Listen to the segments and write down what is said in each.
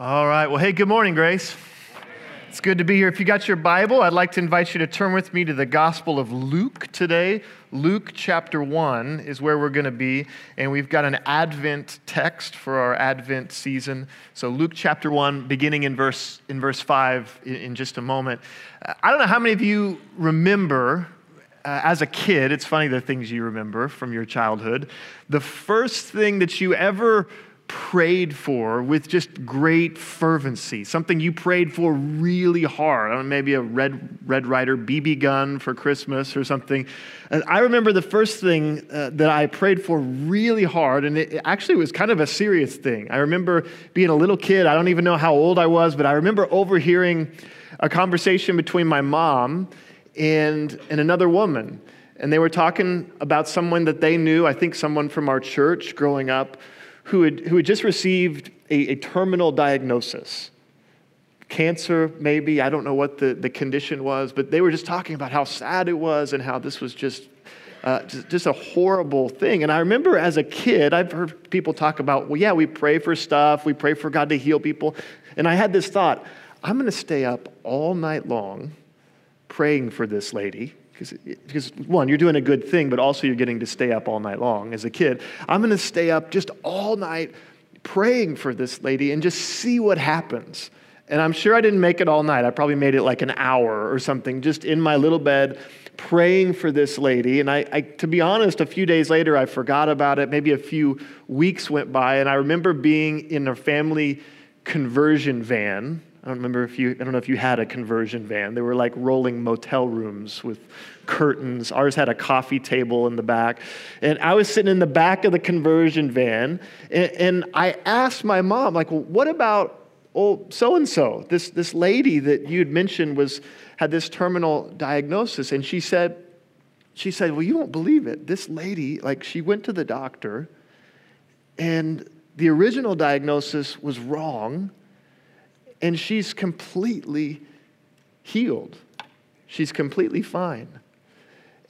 All right. Well, hey, good morning, Grace. It's good to be here. If you got your Bible, I'd like to invite you to turn with me to the Gospel of Luke today. Luke chapter 1 is where we're going to be, and we've got an Advent text for our Advent season. So, Luke chapter 1, beginning in verse, in verse 5 in, in just a moment. I don't know how many of you remember uh, as a kid, it's funny the things you remember from your childhood. The first thing that you ever prayed for with just great fervency, something you prayed for really hard. I don't know, maybe a Red, Red Ryder BB gun for Christmas or something. And I remember the first thing uh, that I prayed for really hard, and it actually was kind of a serious thing. I remember being a little kid, I don't even know how old I was, but I remember overhearing a conversation between my mom and, and another woman. And they were talking about someone that they knew, I think someone from our church growing up, who had, who had just received a, a terminal diagnosis. Cancer, maybe, I don't know what the, the condition was, but they were just talking about how sad it was and how this was just, uh, just, just a horrible thing. And I remember as a kid, I've heard people talk about, well, yeah, we pray for stuff, we pray for God to heal people. And I had this thought I'm going to stay up all night long praying for this lady because one you're doing a good thing but also you're getting to stay up all night long. As a kid i'm going to stay up just all night praying for this lady and just see what happens. And i'm sure i didn't make it all night. I probably made it like an hour or something just in my little bed praying for this lady. And I, I to be honest a few days later i forgot about it. Maybe a few weeks went by and i remember being in a family conversion van I don't remember if you, I don't know if you had a conversion van. They were like rolling motel rooms with curtains. Ours had a coffee table in the back. And I was sitting in the back of the conversion van, and, and I asked my mom, like, well, what about oh so and so, this this lady that you'd mentioned was had this terminal diagnosis, and she said, she said, well, you won't believe it. This lady, like, she went to the doctor, and the original diagnosis was wrong and she's completely healed. She's completely fine.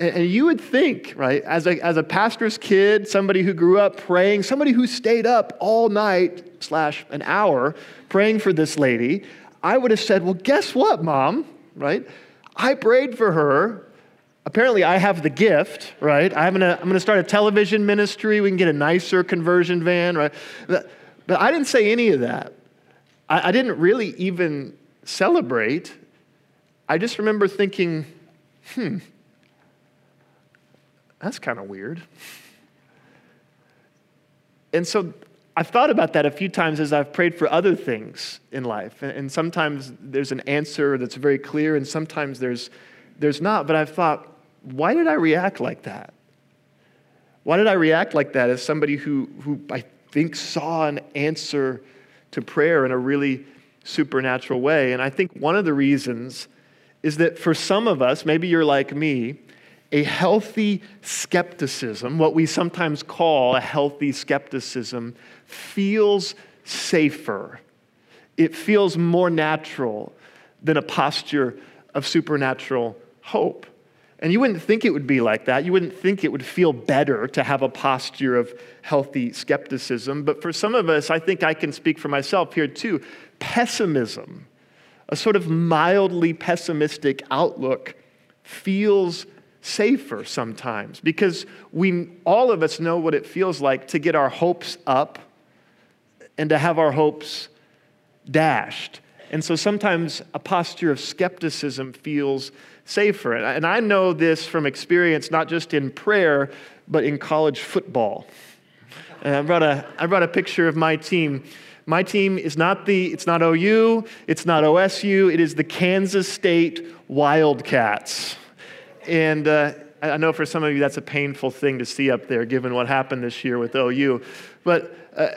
And, you would think, right, as a, as a pastor's kid, somebody who grew up praying, somebody who stayed up all night slash an hour praying for this lady, I would have said, well, guess what, mom, right? I prayed for her. Apparently, I have the gift, right? I'm gonna, I'm gonna start a television ministry. We can get a nicer conversion van, right? But, but I didn't say any of that. I, I didn't really even celebrate. I just remember thinking, hmm, that's kind of weird. And so I've thought about that a few times as I've prayed for other things in life. And sometimes there's an answer that's very clear, and sometimes there's, there's not. But I've thought, why did I react like that? Why did I react like that as somebody who, who I think saw an answer to prayer in a really supernatural way. And I think one of the reasons is that for some of us, maybe you're like me, a healthy skepticism, what we sometimes call a healthy skepticism, feels safer. It feels more natural than a posture of supernatural hope. And you wouldn't think it would be like that. You wouldn't think it would feel better to have a posture of healthy skepticism. But for some of us, I think I can speak for myself here too. Pessimism, a sort of mildly pessimistic outlook, feels safer sometimes because we, all of us know what it feels like to get our hopes up and to have our hopes dashed. And so sometimes a posture of skepticism feels safer. And I know this from experience, not just in prayer, but in college football. And I brought a, I brought a picture of my team. My team is not the, it's not OU, it's not OSU, it is the Kansas State Wildcats. And uh, I know for some of you that's a painful thing to see up there, given what happened this year with OU. But uh,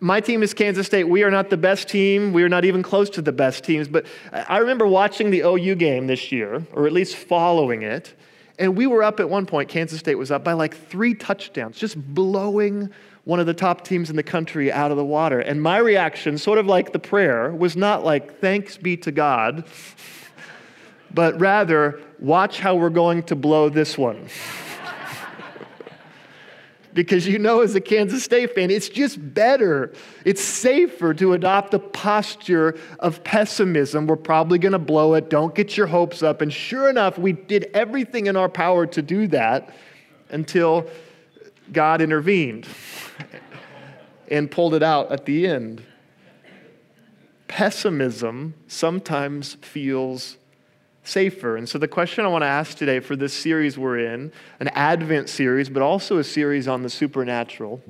my team is Kansas State. We are not the best team. We are not even close to the best teams. But I remember watching the OU game this year, or at least following it. And we were up at one point, Kansas State was up by like three touchdowns, just blowing one of the top teams in the country out of the water. And my reaction, sort of like the prayer, was not like, thanks be to God, but rather, watch how we're going to blow this one. because you know, as a Kansas State fan, it's just better. It's safer to adopt a posture of pessimism. We're probably going to blow it. Don't get your hopes up. And sure enough, we did everything in our power to do that until God intervened and pulled it out at the end. Pessimism sometimes feels safer. And so, the question I want to ask today for this series we're in, an Advent series, but also a series on the supernatural,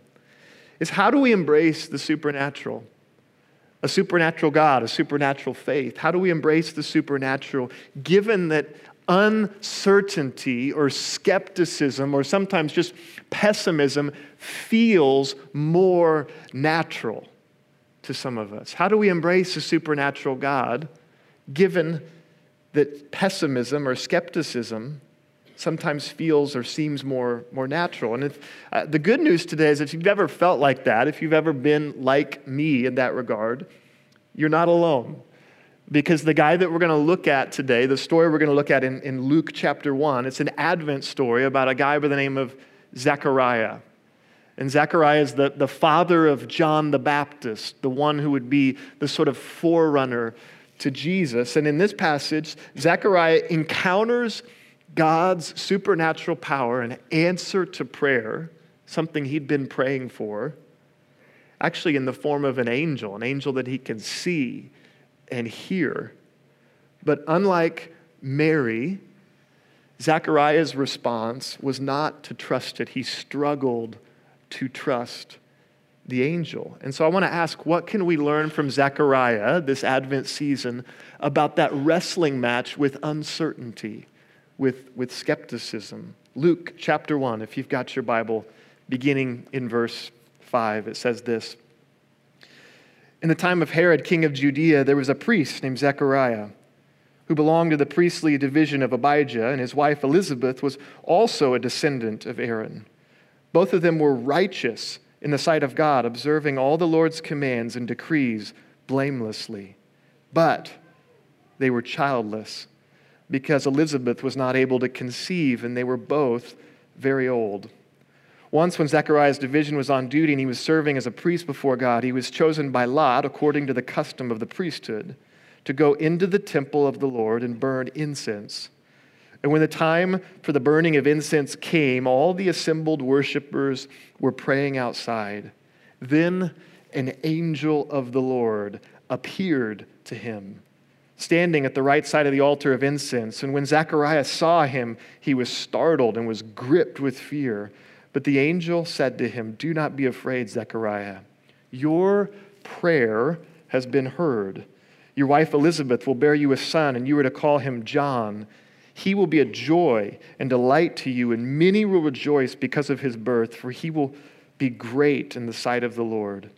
is how do we embrace the supernatural? A supernatural God, a supernatural faith. How do we embrace the supernatural given that uncertainty or skepticism or sometimes just pessimism feels more natural to some of us? How do we embrace a supernatural God given that pessimism or skepticism sometimes feels or seems more, more natural. And if, uh, the good news today is if you've ever felt like that, if you've ever been like me in that regard, you're not alone. Because the guy that we're going to look at today, the story we're going to look at in, in Luke chapter 1, it's an Advent story about a guy by the name of Zechariah. And Zechariah is the, the father of John the Baptist, the one who would be the sort of forerunner to Jesus. And in this passage, Zechariah encounters God's supernatural power, an answer to prayer, something he'd been praying for, actually in the form of an angel, an angel that he can see and hear. But unlike Mary, Zechariah's response was not to trust it. He struggled to trust the angel. And so I want to ask what can we learn from Zechariah this Advent season about that wrestling match with uncertainty, with, with skepticism? Luke chapter 1, if you've got your Bible, beginning in verse 5, it says this In the time of Herod, king of Judea, there was a priest named Zechariah who belonged to the priestly division of Abijah, and his wife Elizabeth was also a descendant of Aaron. Both of them were righteous in the sight of God, observing all the Lord's commands and decrees blamelessly. But they were childless because Elizabeth was not able to conceive, and they were both very old. Once, when Zechariah's division was on duty and he was serving as a priest before God, he was chosen by Lot, according to the custom of the priesthood, to go into the temple of the Lord and burn incense. And when the time for the burning of incense came, all the assembled worshippers were praying outside. Then an angel of the Lord appeared to him, standing at the right side of the altar of incense. And when Zacharias saw him, he was startled and was gripped with fear. But the angel said to him, Do not be afraid, Zechariah. Your prayer has been heard. Your wife Elizabeth will bear you a son, and you are to call him John. He will be a joy and delight to you, and many will rejoice because of his birth, for he will be great in the sight of the Lord.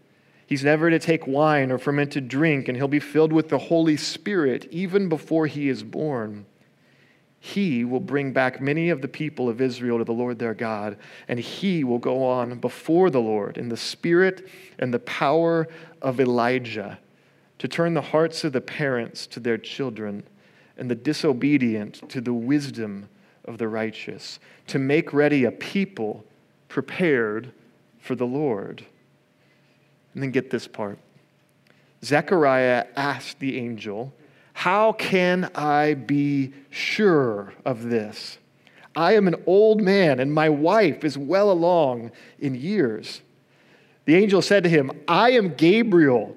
He's never to take wine or fermented drink, and he'll be filled with the Holy Spirit even before he is born. He will bring back many of the people of Israel to the Lord their God, and he will go on before the Lord in the spirit and the power of Elijah to turn the hearts of the parents to their children and the disobedient to the wisdom of the righteous, to make ready a people prepared for the Lord. And then get this part Zechariah asked the angel, How can I be sure of this? I am an old man, and my wife is well along in years. The angel said to him, I am Gabriel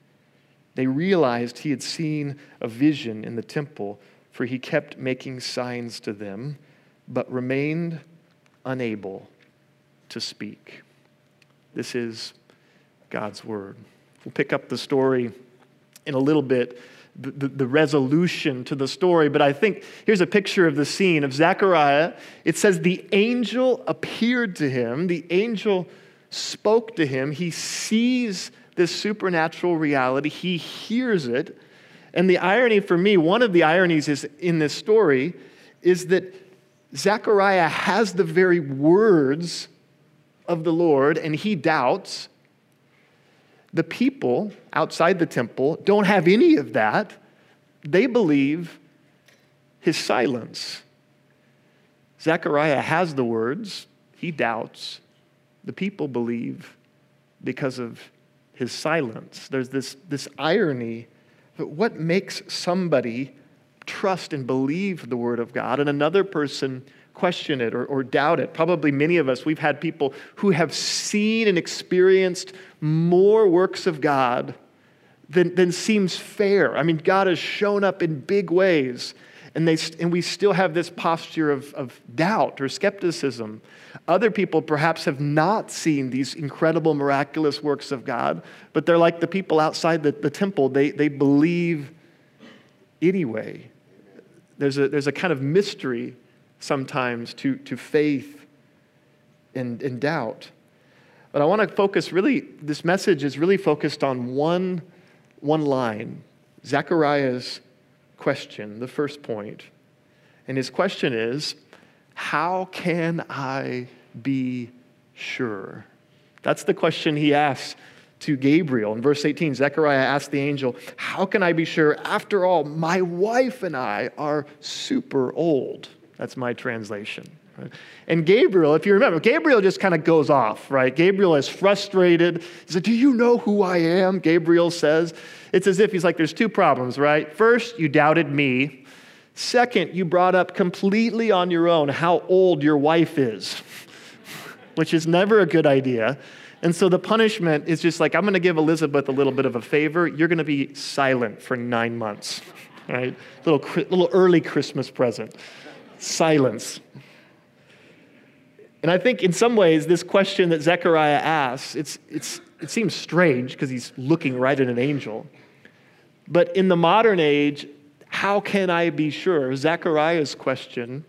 They realized he had seen a vision in the temple, for he kept making signs to them, but remained unable to speak. This is God's word. We'll pick up the story in a little bit, the, the, resolution to the story, but I think here's a picture of the scene of Zechariah. It says, The angel appeared to him, the angel spoke to him. He sees this supernatural reality, he hears it. And the irony for me, one of the ironies is in this story, is that Zechariah has the very words of the Lord and he doubts. The people outside the temple don't have any of that. They believe his silence. Zechariah has the words, he doubts. The people believe because of his silence. There's this, this irony that what makes somebody trust and believe the word of God and another person question it or, or doubt it? Probably many of us, we've had people who have seen and experienced more works of God than, than seems fair. I mean, God has shown up in big ways and, they, and we still have this posture of, of doubt or skepticism. Other people perhaps have not seen these incredible, miraculous works of God, but they're like the people outside the, the temple. They, they believe anyway. There's a, there's a kind of mystery sometimes to, to faith and, and doubt. But I want to focus really, this message is really focused on one, one line Zechariah's question, the first point. And his question is How can I be sure? That's the question he asks to Gabriel. In verse 18, Zechariah asked the angel, How can I be sure? After all, my wife and I are super old. That's my translation. And Gabriel, if you remember, Gabriel just kind of goes off, right? Gabriel is frustrated. He said, Do you know who I am? Gabriel says. It's as if he's like, There's two problems, right? First, you doubted me. Second, you brought up completely on your own how old your wife is, which is never a good idea. And so the punishment is just like, I'm going to give Elizabeth a little bit of a favor. You're going to be silent for nine months, right? Little, little early Christmas present. Silence. And I think in some ways, this question that Zechariah asks, it's, it's, it seems strange because he's looking right at an angel. But in the modern age, how can I be sure? Zechariah's question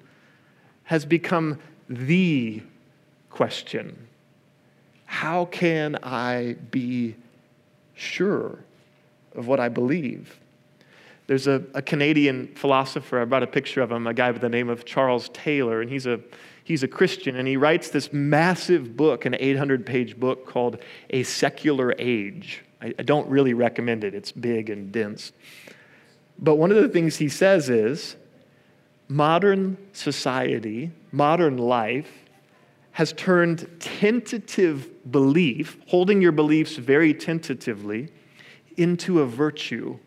has become the question. How can I be sure of what I believe? There's a, a Canadian philosopher, I brought a picture of him, a guy by the name of Charles Taylor, and he's a he's a Christian and he writes this massive book, an 800 page book called A Secular Age. I, I don't really recommend it, it's big and dense. But one of the things he says is modern society, modern life, has turned tentative belief, holding your beliefs very tentatively, into a virtue.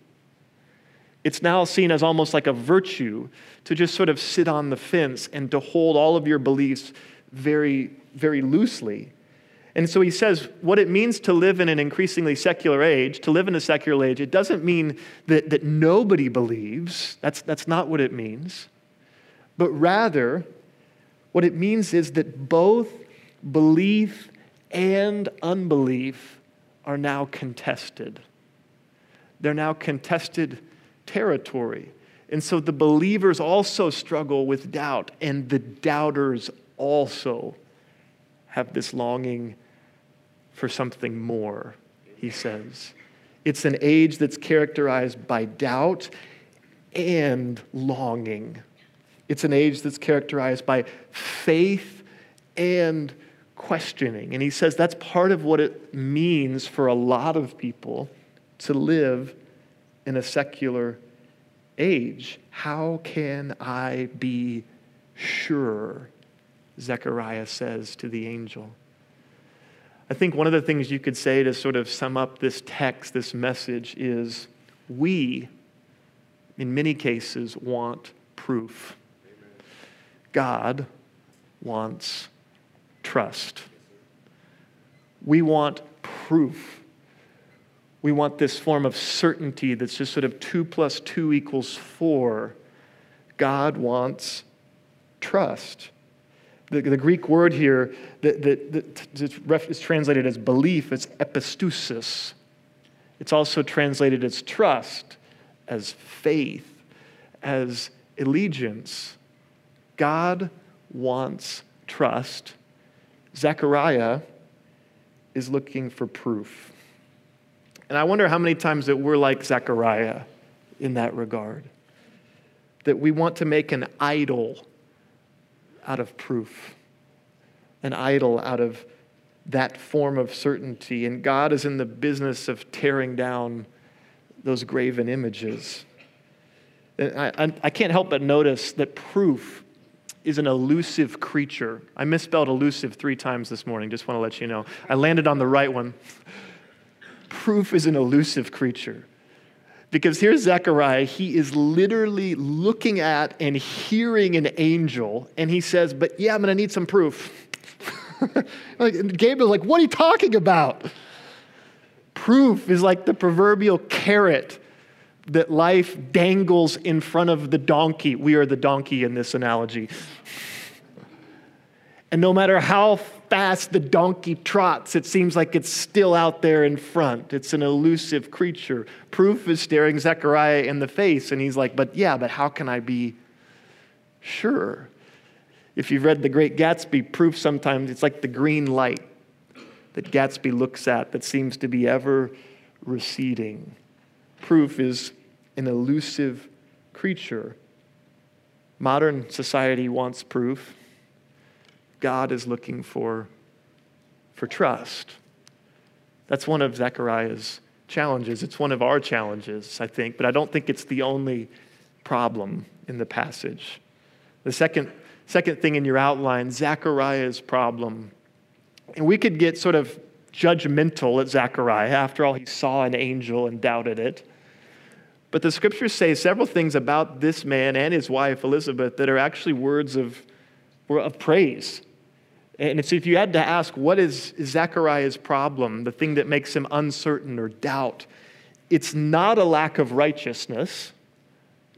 It's now seen as almost like a virtue to just sort of sit on the fence and to hold all of your beliefs very, very loosely. And so he says what it means to live in an increasingly secular age, to live in a secular age, it doesn't mean that, that nobody believes. That's, that's not what it means. But rather, what it means is that both belief and unbelief are now contested. They're now contested territory. And so the believers also struggle with doubt, and the doubters also have this longing for something more, he says. It's an age that's characterized by doubt and longing. It's an age that's characterized by faith and questioning. And he says that's part of what it means for a lot of people to live in a secular age. How can I be sure? Zechariah says to the angel. I think one of the things you could say to sort of sum up this text, this message, is we, in many cases, want proof. God wants trust. We want proof we want this form of certainty that's just sort of two plus two equals four. God wants trust. The, the Greek word here that, that, that is translated as belief is episteusis. It's also translated as trust, as faith, as allegiance. God wants trust. Zechariah is looking for proof. And I wonder how many times that we're like Zechariah in that regard. That we want to make an idol out of proof, an idol out of that form of certainty. And God is in the business of tearing down those graven images. I, I, I, can't help but notice that proof is an elusive creature. I misspelled elusive three times this morning, just want to let you know. I landed on the right one. Proof is an elusive creature. Because here's Zechariah, he is literally looking at and hearing an angel, and he says, But yeah, I'm going to need some proof. like, Gabriel's like, What are you talking about? Proof is like the proverbial carrot that life dangles in front of the donkey. We are the donkey in this analogy. and no matter how fast the donkey trots, it seems like it's still out there in front. It's an elusive creature. Proof is staring Zechariah in the face, and he's like, But yeah, but how can I be sure? If you've read The Great Gatsby, proof sometimes it's like the green light that Gatsby looks at that seems to be ever receding. Proof is an elusive creature. Modern society wants proof. God is looking for, for trust. That's one of Zechariah's challenges. It's one of our challenges, I think, but I don't think it's the only problem in the passage. The second, second thing in your outline, Zechariah's problem. And we could get sort of judgmental at Zechariah. After all, he saw an angel and doubted it. But the scriptures say several things about this man and his wife, Elizabeth, that are actually words of, of praise. And so if you had to ask, what is Zechariah's problem, the thing that makes him uncertain or doubt? It's not a lack of righteousness.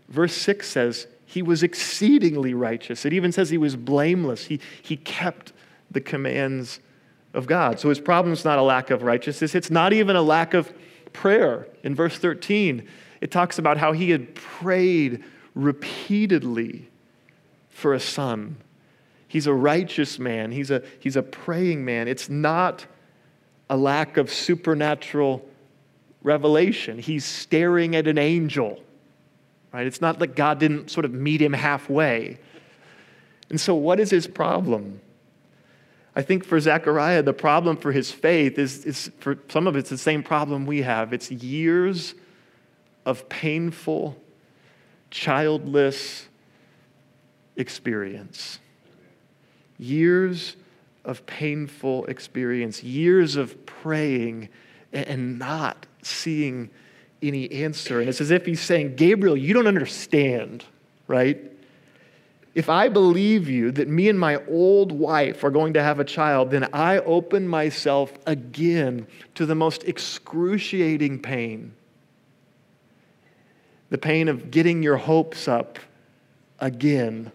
Verse 6 says, he was exceedingly righteous. It even says he was blameless. He, he kept the commands of God. So his problem is not a lack of righteousness. It's not even a lack of prayer. In verse 13, it talks about how he had prayed repeatedly for a son. He's a righteous man, he's a, he's a praying man. It's not a lack of supernatural revelation. He's staring at an angel, right? It's not that God didn't sort of meet him halfway. And so, what is his problem? I think for Zechariah, the problem for his faith is, is for some of it's the same problem we have. It's years of painful, childless experience. Years of painful experience, years of praying and not seeing any answer. And it's as if he's saying, Gabriel, you don't understand, right? If I believe you that me and my old wife are going to have a child, then I open myself again to the most excruciating pain the pain of getting your hopes up again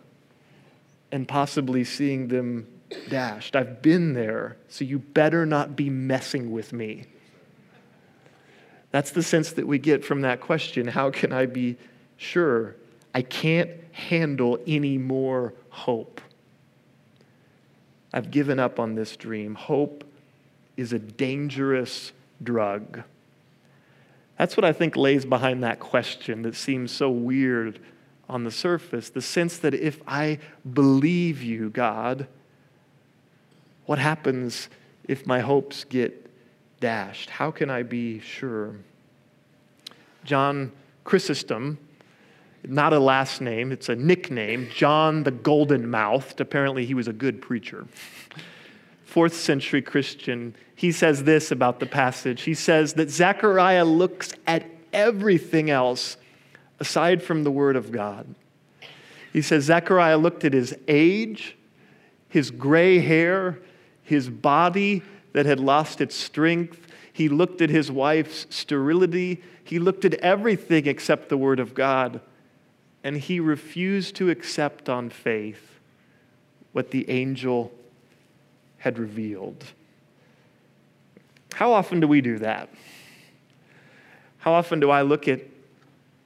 and possibly seeing them dashed. I've been there, so you better not be messing with me. That's the sense that we get from that question How can I be sure? I can't handle any more hope. I've given up on this dream. Hope is a dangerous drug. That's what I think lays behind that question that seems so weird on the surface. The sense that if I believe you, God, what happens if my hopes get dashed? How can I be sure? John Chrysostom, not a last name, it's a nickname, John the Golden Mouthed. Apparently, he was a good preacher fourth century Christian, he says this about the passage. He says that Zechariah looks at everything else aside from the Word of God. He says Zechariah looked at his age, his gray hair, his body that had lost its strength. He looked at his wife's sterility. He looked at everything except the Word of God. And he refused to accept on faith what the angel had revealed. How often do we do that? How often do I look at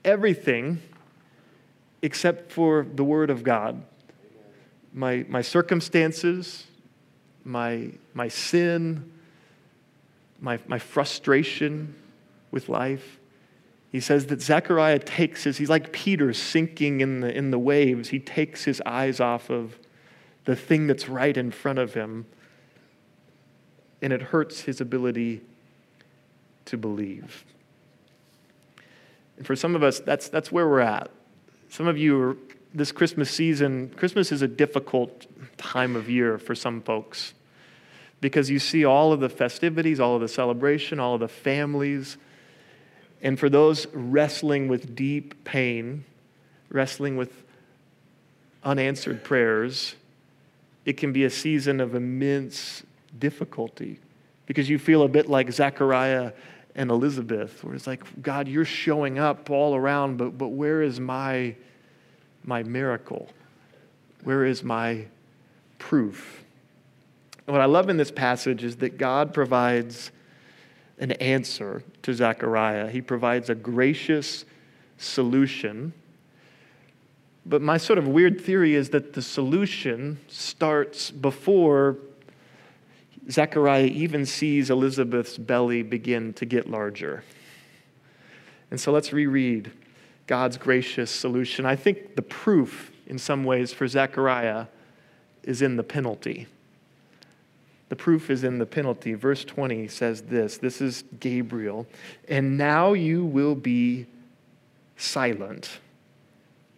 everything except for the Word of God? My, my circumstances, my, my sin, my, my frustration with life. He says that Zechariah takes his, he's like Peter sinking in the, in the waves. He takes his eyes off of the thing that's right in front of him, and it hurts his ability to believe. And for some of us, that's, that's where we're at. Some of you are, this Christmas season, Christmas is a difficult time of year for some folks because you see all of the festivities, all of the celebration, all of the families. And for those wrestling with deep pain, wrestling with unanswered prayers, it can be a season of immense difficulty because you feel a bit like Zechariah and Elizabeth, where it's like, God, you're showing up all around, but, but where is my, my miracle? Where is my proof? And what I love in this passage is that God provides an answer to Zechariah. He provides a gracious solution. But my sort of weird theory is that the solution starts before Zechariah even sees Elizabeth's belly begin to get larger. And so let's reread God's gracious solution. I think the proof, in some ways, for Zechariah is in the penalty. The proof is in the penalty. Verse 20 says this this is Gabriel. And now you will be silent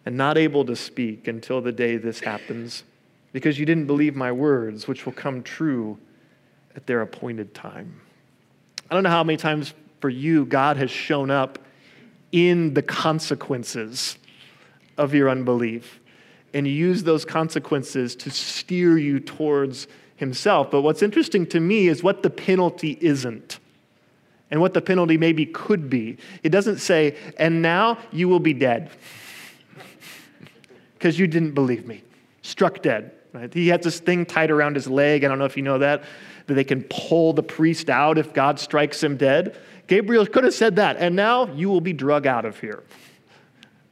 and not able to speak until the day this happens, because you didn't believe my words, which will come true at their appointed time. I don't know how many times for you God has shown up in the consequences of your unbelief and use those consequences to steer you towards himself. But what's interesting to me is what the penalty isn't and what the penalty maybe could be. It doesn't say, and now you will be dead because you didn't believe me, struck dead. Right? He had this thing tied around his leg. I don't know if you know that, that they can pull the priest out if God strikes him dead. Gabriel could have said that, and now you will be drug out of here.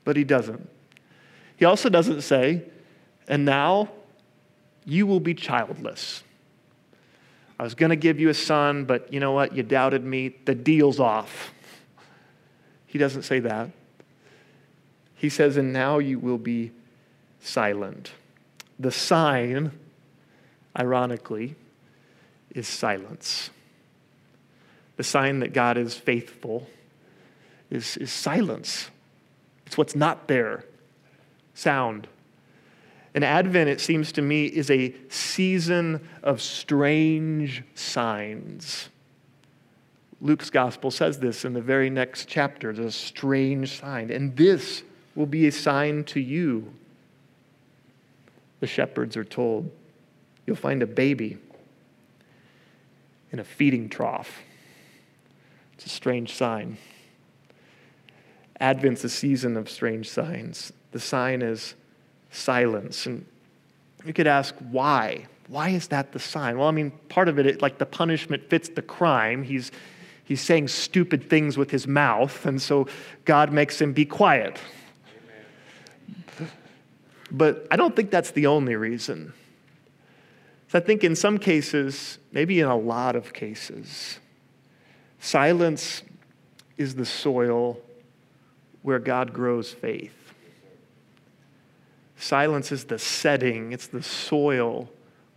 But he doesn't. He also doesn't say, and now you will be childless. I was going to give you a son, but you know what? You doubted me. The deal's off. He doesn't say that. He says, and now you will be silent. The sign, ironically, is silence. The sign that God is faithful is, is silence. It's what's not there sound. And Advent, it seems to me, is a season of strange signs. Luke's gospel says this in the very next chapter. It's a strange sign. And this will be a sign to you. The shepherds are told, You'll find a baby in a feeding trough. It's a strange sign. Advent's a season of strange signs. The sign is silence. And you could ask, why? Why is that the sign? Well, I mean, part of it, it like the punishment fits the crime. He's, he's saying stupid things with his mouth, and so God makes him be quiet. Amen. But I don't think that's the only reason. So I think in some cases, maybe in a lot of cases, silence is the soil where God grows faith. Silence is the setting, it's the soil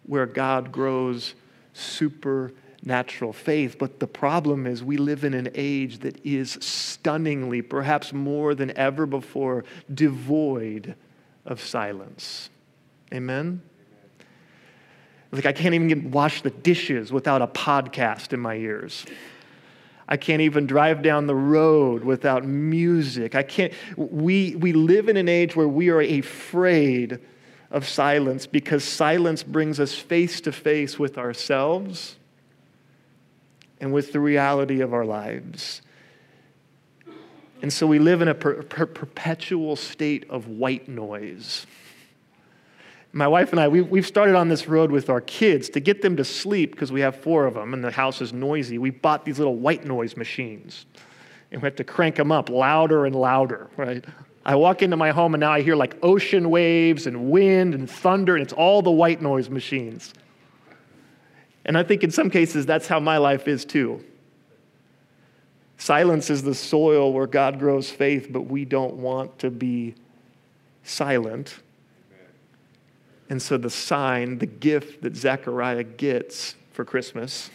where God grows supernatural faith. But the problem is, we live in an age that is stunningly, perhaps more than ever before, devoid of silence. Amen? Like, I can't even get, wash the dishes without a podcast in my ears. I can't even drive down the road without music. I can't. We, we live in an age where we are afraid of silence because silence brings us face to face with ourselves and with the reality of our lives. And so we live in a per- per- perpetual state of white noise. My wife and I, we, we've started on this road with our kids to get them to sleep because we have four of them and the house is noisy. We bought these little white noise machines and we have to crank them up louder and louder, right? I walk into my home and now I hear like ocean waves and wind and thunder, and it's all the white noise machines. And I think in some cases that's how my life is too. Silence is the soil where God grows faith, but we don't want to be silent. And so the sign, the gift that Zechariah gets for Christmas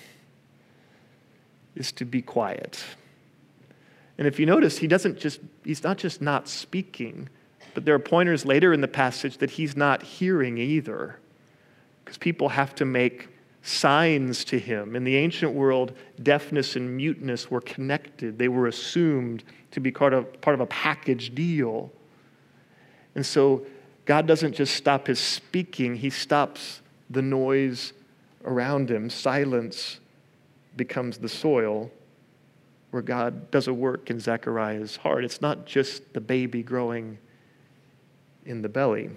is to be quiet. And if you notice, he doesn't just, he's not just not speaking, but there are pointers later in the passage that he's not hearing either. Because people have to make signs to him. In the ancient world, deafness and muteness were connected, they were assumed to be part of, part of a package deal. And so God doesn't just stop his speaking, he stops the noise around him. Silence becomes the soil where God does a work in Zechariah's heart. It's not just the baby growing in the belly.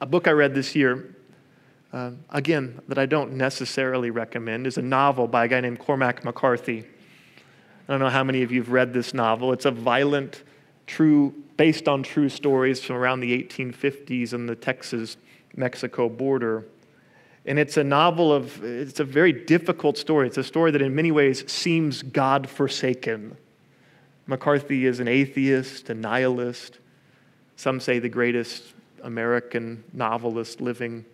A book I read this year, uh, again, that I don't necessarily recommend, is a novel by a guy named Cormac McCarthy. I don't know how many of you have read this novel. It's a violent, true based on true stories from around the 1850s and the Texas Mexico border. And it's a novel of, it's a very difficult story. It's a story that in many ways seems God forsaken. McCarthy is an atheist, a nihilist, some say the greatest American novelist living.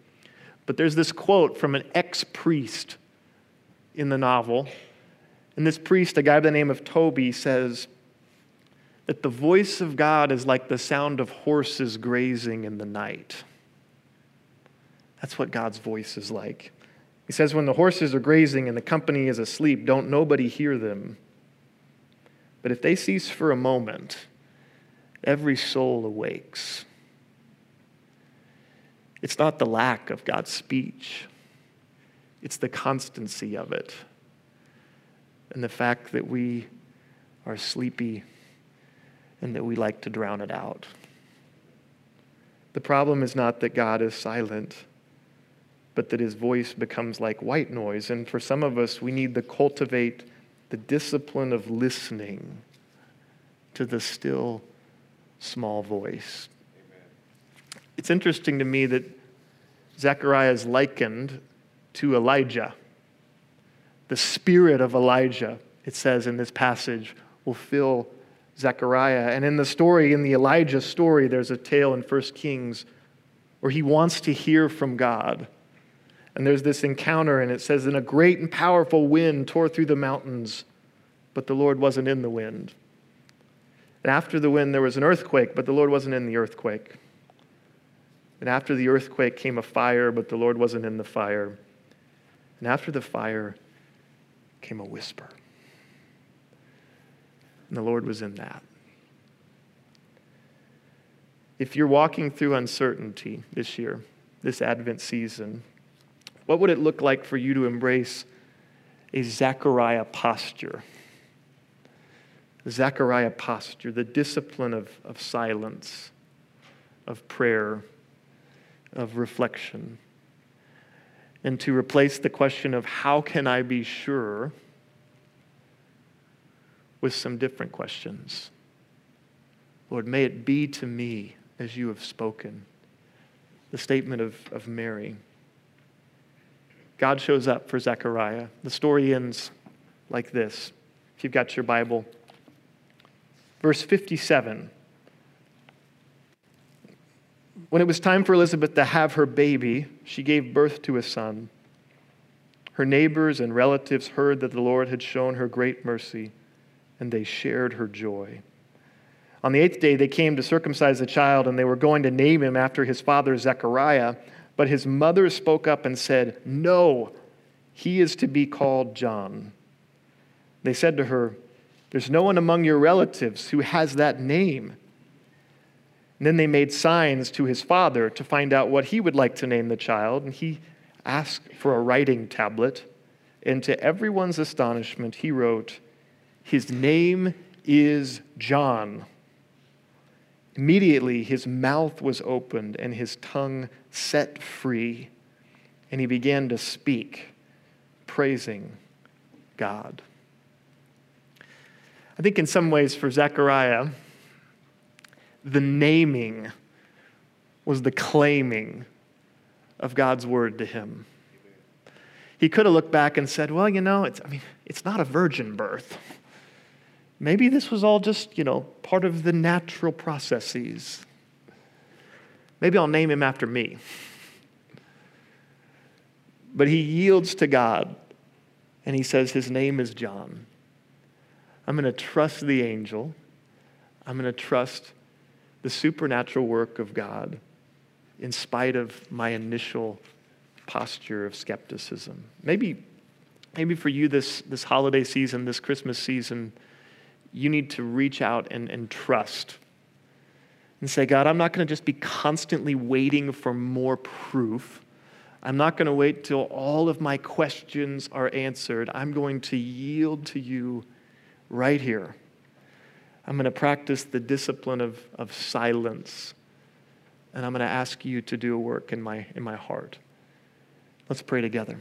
But there's this quote from an ex priest in the novel. And this priest, a guy by the name of Tobin, says, that the voice of God is like the sound of horses grazing in the night. That's what God's voice is like. He says, when the horses are grazing and the company is asleep, don't nobody hear them. But if they cease for a moment, every soul awakes. It's not the lack of God's speech, it's the constancy of it. And the fact that we are sleepy and that we like to drown it out. The problem is not that God is silent, but that his voice becomes like white noise. And for some of us, we need to cultivate the discipline of listening to the still small voice. Amen. It's interesting to me that Zechariah is likened to Elijah. The spirit of Elijah, it says in this passage, will fill Zechariah. And in the story, in the Elijah story, there's a tale in 1 Kings where he wants to hear from God. And there's this encounter, and it says, And a great and powerful wind tore through the mountains, but the Lord wasn't in the wind. And after the wind, there was an earthquake, but the Lord wasn't in the earthquake. And after the earthquake came a fire, but the Lord wasn't in the fire. And after the fire came a whisper. And the Lord was in that. If you're walking through uncertainty this year, this Advent season, what would it look like for you to embrace a Zechariah posture? Zechariah posture, the discipline of, of silence, of prayer, of reflection. And to replace the question of how can I be sure with some different questions. Lord, may it be to me as you have spoken. The statement of, of Mary. God shows up for Zechariah. The story ends like this. If you've got your Bible, verse 57. When it was time for Elizabeth to have her baby, she gave birth to a son. Her neighbors and relatives heard that the Lord had shown her great mercy and they shared her joy. On the eighth day, they came to circumcise the child, and they were going to name him after his father Zechariah. But his mother spoke up and said, No, he is to be called John. They said to her, There's no one among your relatives who has that name. And then they made signs to his father to find out what he would like to name the child, and he asked for a writing tablet. And to everyone's astonishment, he wrote, his name is John. Immediately, his mouth was opened and his tongue set free, and he began to speak, praising God. I think, in some ways, for Zechariah, the naming was the claiming of God's word to him. He could have looked back and said, Well, you know, it's, I mean, it's not a virgin birth. Maybe this was all just, you know, part of the natural processes. Maybe I'll name him after me. But he yields to God and he says, His name is John. I'm going to trust the angel. I'm going to trust the supernatural work of God in spite of my initial posture of skepticism. Maybe, maybe for you this, this holiday season, this Christmas season, you need to reach out and, and trust and say, God, I'm not going to just be constantly waiting for more proof. I'm not going to wait till all of my questions are answered. I'm going to yield to you right here. I'm going to practice the discipline of, of silence. And I'm going to ask you to do a work in my, in my heart. Let's pray together.